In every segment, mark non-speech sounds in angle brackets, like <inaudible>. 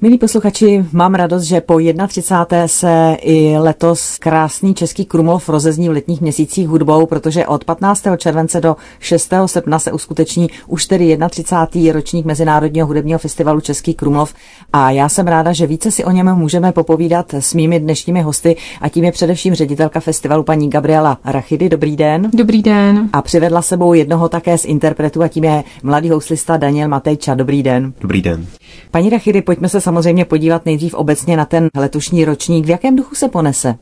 Milí posluchači, mám radost, že po 31. se i letos krásný český Krumlov rozezní v letních měsících hudbou, protože od 15. července do 6. srpna se uskuteční už tedy 31. ročník Mezinárodního hudebního festivalu Český Krumlov a já jsem ráda, že více si o něm můžeme popovídat s mými dnešními hosty a tím je především ředitelka festivalu paní Gabriela Rachidy. Dobrý den. Dobrý den. A přivedla sebou jednoho také z interpretů a tím je mladý houslista Daniel Matejča. Dobrý den. Dobrý den. Paní Rachidy, pojďme se samozřejmě podívat nejdřív obecně na ten letošní ročník. V jakém duchu se ponese?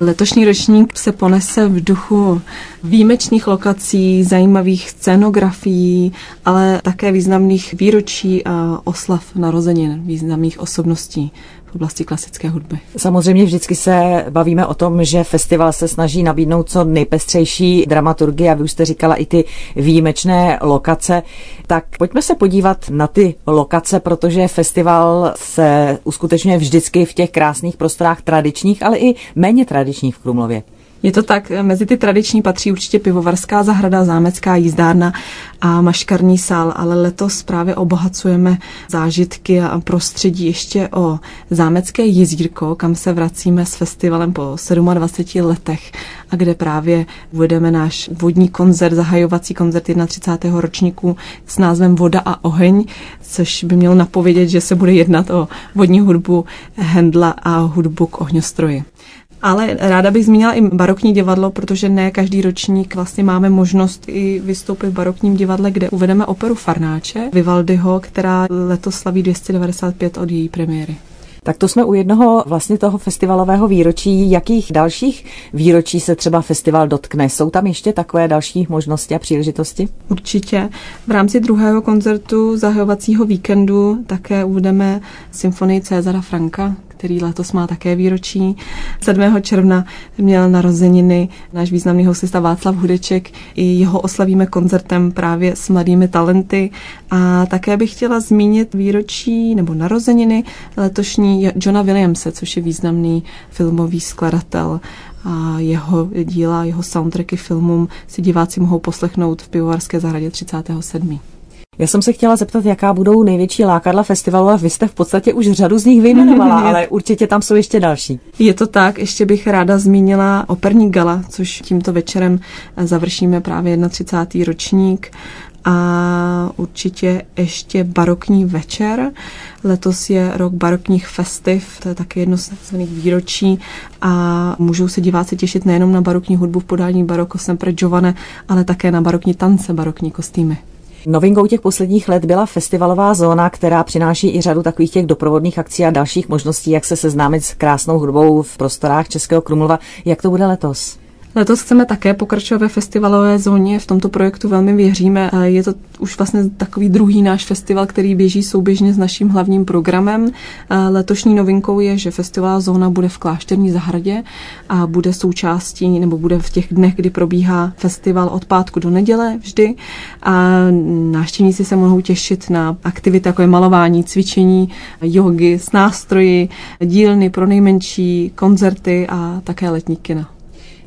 Letošní ročník se ponese v duchu výjimečných lokací, zajímavých scénografií, ale také významných výročí a oslav narozenin významných osobností v oblasti klasické hudby. Samozřejmě vždycky se bavíme o tom, že festival se snaží nabídnout co nejpestřejší dramaturgie a vy už jste říkala i ty výjimečné lokace. Tak pojďme se podívat na ty lokace, protože festival se uskutečňuje vždycky v těch krásných prostorách tradičních, ale i méně tradičních v Krumlově. Je to tak, mezi ty tradiční patří určitě pivovarská zahrada, zámecká jízdárna a maškarní sál, ale letos právě obohacujeme zážitky a prostředí ještě o zámecké jezírko, kam se vracíme s festivalem po 27 letech a kde právě uvedeme náš vodní koncert, zahajovací koncert 31. ročníku s názvem Voda a oheň, což by mělo napovědět, že se bude jednat o vodní hudbu Hendla a hudbu k ohňostroji. Ale ráda bych zmínila i barokní divadlo, protože ne každý ročník vlastně máme možnost i vystoupit v barokním divadle, kde uvedeme operu Farnáče Vivaldiho, která letos slaví 295 od její premiéry. Tak to jsme u jednoho vlastně toho festivalového výročí. Jakých dalších výročí se třeba festival dotkne? Jsou tam ještě takové další možnosti a příležitosti? Určitě. V rámci druhého koncertu zahajovacího víkendu také uvedeme symfonii Cezara Franka, který letos má také výročí. 7. června měl narozeniny náš významný hostista Václav Hudeček. I jeho oslavíme koncertem právě s mladými talenty. A také bych chtěla zmínit výročí nebo narozeniny letošní Johna Williamse, což je významný filmový skladatel a jeho díla, jeho soundtracky filmům si diváci mohou poslechnout v Pivovarské zahradě 37. Já jsem se chtěla zeptat, jaká budou největší lákadla festivalu a vy jste v podstatě už řadu z nich vyjmenovala, <laughs> ale určitě tam jsou ještě další. Je to tak, ještě bych ráda zmínila operní gala, což tímto večerem završíme právě 31. ročník a určitě ještě barokní večer. Letos je rok barokních festiv, to je také jedno z takzvaných výročí a můžou se diváci těšit nejenom na barokní hudbu v podání baroko sempre Giovane, ale také na barokní tance, barokní kostýmy. Novinkou těch posledních let byla festivalová zóna, která přináší i řadu takových těch doprovodných akcí a dalších možností, jak se seznámit s krásnou hudbou v prostorách Českého Krumlova. Jak to bude letos? Letos chceme také pokračovat ve festivalové zóně, v tomto projektu velmi věříme. Je to už vlastně takový druhý náš festival, který běží souběžně s naším hlavním programem. Letošní novinkou je, že festivalová zóna bude v Klášterní zahradě a bude součástí, nebo bude v těch dnech, kdy probíhá festival od pátku do neděle vždy. A návštěvníci se mohou těšit na aktivity, jako je malování, cvičení, jogy s nástroji, dílny pro nejmenší, koncerty a také letní kina.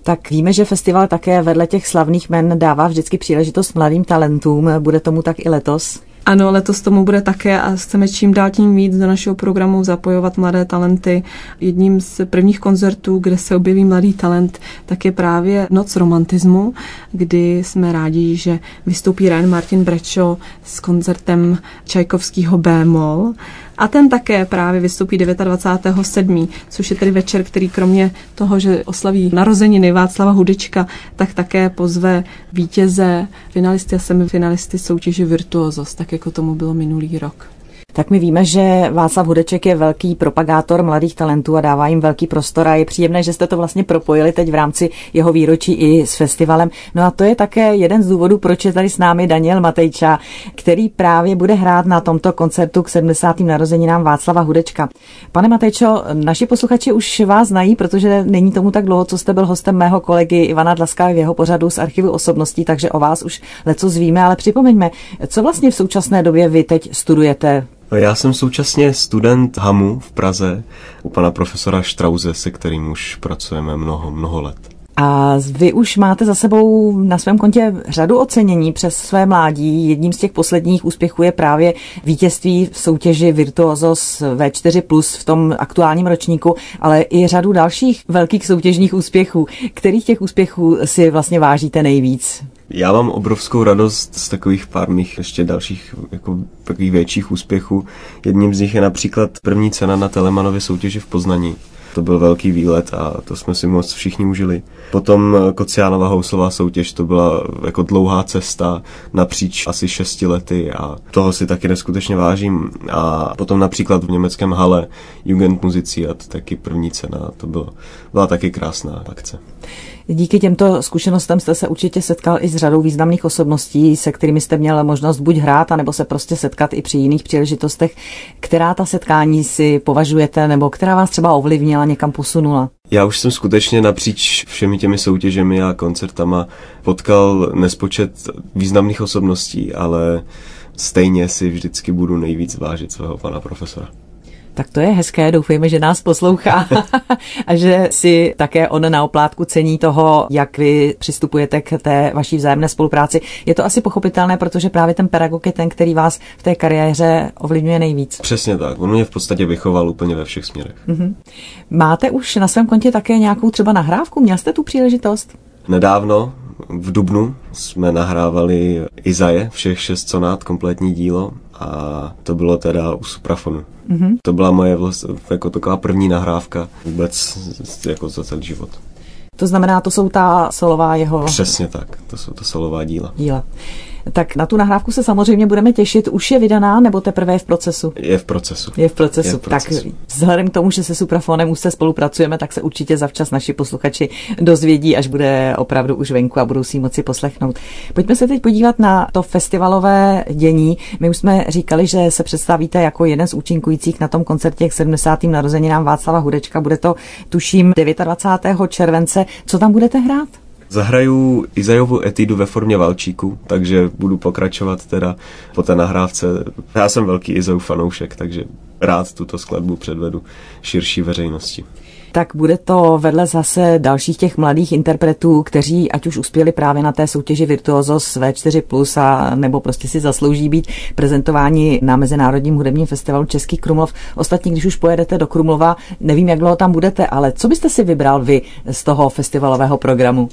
Tak víme, že festival také vedle těch slavných men dává vždycky příležitost mladým talentům. Bude tomu tak i letos? Ano, letos tomu bude také a chceme čím dál tím víc do našeho programu zapojovat mladé talenty. Jedním z prvních koncertů, kde se objeví mladý talent, tak je právě Noc romantismu, kdy jsme rádi, že vystoupí Ryan Martin Brečo s koncertem Čajkovského B-moll a ten také právě vystoupí 29.7., což je tedy večer, který kromě toho, že oslaví narozeniny Václava Hudečka, tak také pozve vítěze, finalisty a semifinalisty soutěže Virtuosos, tak jako tomu bylo minulý rok tak my víme, že Václav Hudeček je velký propagátor mladých talentů a dává jim velký prostor a je příjemné, že jste to vlastně propojili teď v rámci jeho výročí i s festivalem. No a to je také jeden z důvodů, proč je tady s námi Daniel Matejča, který právě bude hrát na tomto koncertu k 70. narozeninám Václava Hudečka. Pane Matejčo, naši posluchači už vás znají, protože není tomu tak dlouho, co jste byl hostem mého kolegy Ivana Dlaska v jeho pořadu z archivu osobností, takže o vás už leco zvíme, ale připomeňme, co vlastně v současné době vy teď studujete? Já jsem současně student HAMu v Praze u pana profesora Štrauze, se kterým už pracujeme mnoho, mnoho let. A vy už máte za sebou na svém kontě řadu ocenění přes své mládí. Jedním z těch posledních úspěchů je právě vítězství v soutěži Virtuosos V4+, v tom aktuálním ročníku, ale i řadu dalších velkých soutěžních úspěchů. Kterých těch úspěchů si vlastně vážíte nejvíc? Já mám obrovskou radost z takových pár mých ještě dalších jako takových větších úspěchů. Jedním z nich je například první cena na Telemanově soutěži v Poznaní. To byl velký výlet a to jsme si moc všichni užili. Potom Kociánova houslová soutěž, to byla jako dlouhá cesta napříč asi šesti lety a toho si taky neskutečně vážím. A potom například v německém hale Jugendmusiziert, taky první cena, to bylo, byla taky krásná akce. Díky těmto zkušenostem jste se určitě setkal i s řadou významných osobností, se kterými jste měl možnost buď hrát, anebo se prostě setkat i při jiných příležitostech. Která ta setkání si považujete, nebo která vás třeba ovlivnila, někam posunula? Já už jsem skutečně napříč všemi těmi soutěžemi a koncertama potkal nespočet významných osobností, ale stejně si vždycky budu nejvíc vážit svého pana profesora. Tak to je hezké, doufejme, že nás poslouchá <laughs> a že si také on na oplátku cení toho, jak vy přistupujete k té vaší vzájemné spolupráci. Je to asi pochopitelné, protože právě ten pedagog je ten, který vás v té kariéře ovlivňuje nejvíc. Přesně tak. On mě v podstatě vychoval úplně ve všech směrech. Mm-hmm. Máte už na svém kontě také nějakou třeba nahrávku? Měl jste tu příležitost? Nedávno, v Dubnu, jsme nahrávali Izaje, všech šest sonát, kompletní dílo a to bylo teda u suprafonu. Mm-hmm. To byla moje vlastně, jako taková první nahrávka vůbec jako za celý život. To znamená, to jsou ta solová jeho... Přesně tak, to jsou ta solová díla. Díla. Tak na tu nahrávku se samozřejmě budeme těšit. Už je vydaná nebo teprve je v procesu? Je v procesu. Je v procesu. Je v procesu. Tak vzhledem k tomu, že se Suprafonem už se spolupracujeme, tak se určitě zavčas naši posluchači dozvědí, až bude opravdu už venku a budou si moci poslechnout. Pojďme se teď podívat na to festivalové dění. My už jsme říkali, že se představíte jako jeden z účinkujících na tom koncertě k 70. narozeninám Václava Hudečka. Bude to, tuším, 29. července. Co tam budete hrát? Zahraju Izajovu etidu ve formě valčíku, takže budu pokračovat teda po té nahrávce. Já jsem velký Izajov fanoušek, takže rád tuto skladbu předvedu širší veřejnosti tak bude to vedle zase dalších těch mladých interpretů, kteří ať už uspěli právě na té soutěži Virtuosos V4+, a nebo prostě si zaslouží být prezentováni na Mezinárodním hudebním festivalu Český Krumlov. Ostatně, když už pojedete do Krumlova, nevím, jak dlouho tam budete, ale co byste si vybral vy z toho festivalového programu?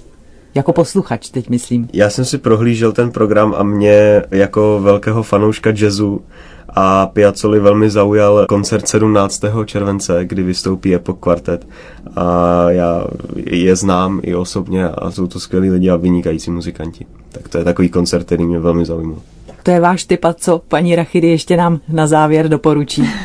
Jako posluchač, teď myslím. Já jsem si prohlížel ten program a mě jako velkého fanouška jazzu a Piazzoli velmi zaujal koncert 17. července, kdy vystoupí Epoch Quartet a já je znám i osobně a jsou to skvělí lidi a vynikající muzikanti. Tak to je takový koncert, který mě velmi zaujímal. To je váš typ a co paní Rachidy ještě nám na závěr doporučí? <laughs>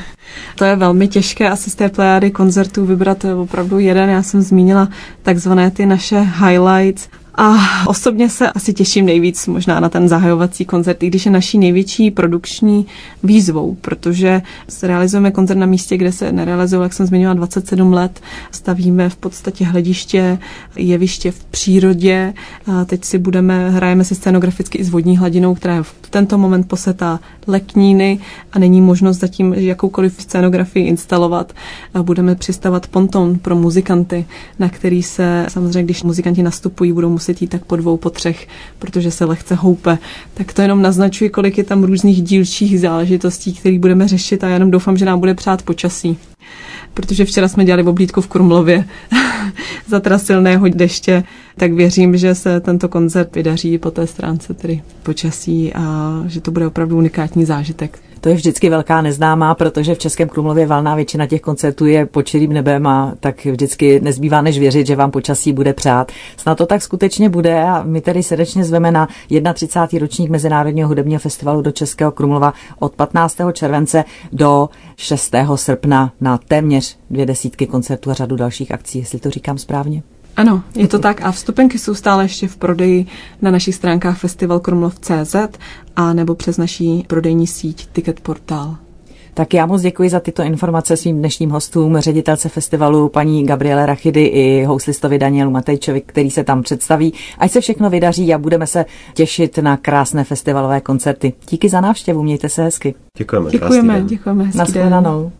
To je velmi těžké asi z té plejády koncertů vybrat opravdu jeden. Já jsem zmínila takzvané ty naše highlights. A osobně se asi těším nejvíc možná na ten zahajovací koncert, i když je naší největší produkční výzvou, protože realizujeme koncert na místě, kde se nerealizoval, jak jsem zmiňovala, 27 let. Stavíme v podstatě hlediště, jeviště v přírodě. A teď si budeme, hrajeme si scenograficky i s vodní hladinou, která je v tento moment posetá lekníny a není možnost zatím jakoukoliv scénografii instalovat. A budeme přistavat ponton pro muzikanty, na který se samozřejmě, když muzikanti nastupují, budou muset jít tak po dvou, po třech, protože se lehce houpe. Tak to jenom naznačuje, kolik je tam různých dílčích záležitostí, které budeme řešit a já jenom doufám, že nám bude přát počasí protože včera jsme dělali oblídku v Krumlově <laughs> za teda silného deště, tak věřím, že se tento koncert vydaří po té stránce tedy počasí a že to bude opravdu unikátní zážitek. To je vždycky velká neznámá, protože v Českém Krumlově valná většina těch koncertů je pod čirým nebem a tak vždycky nezbývá než věřit, že vám počasí bude přát. Snad to tak skutečně bude a my tedy srdečně zveme na 31. ročník Mezinárodního hudebního festivalu do Českého Krumlova od 15. července do 6. srpna na téměř dvě desítky koncertů a řadu dalších akcí, jestli to říkám správně. Ano, je to tak a vstupenky jsou stále ještě v prodeji na našich stránkách festivalkrumlov.cz a nebo přes naší prodejní síť Ticket Portal. Tak já moc děkuji za tyto informace svým dnešním hostům, ředitelce festivalu paní Gabriele Rachidy i houslistovi Danielu Matejčovi, který se tam představí. Ať se všechno vydaří a budeme se těšit na krásné festivalové koncerty. Díky za návštěvu, mějte se hezky. Děkujeme. Děkujeme, děkujeme. Nashledanou.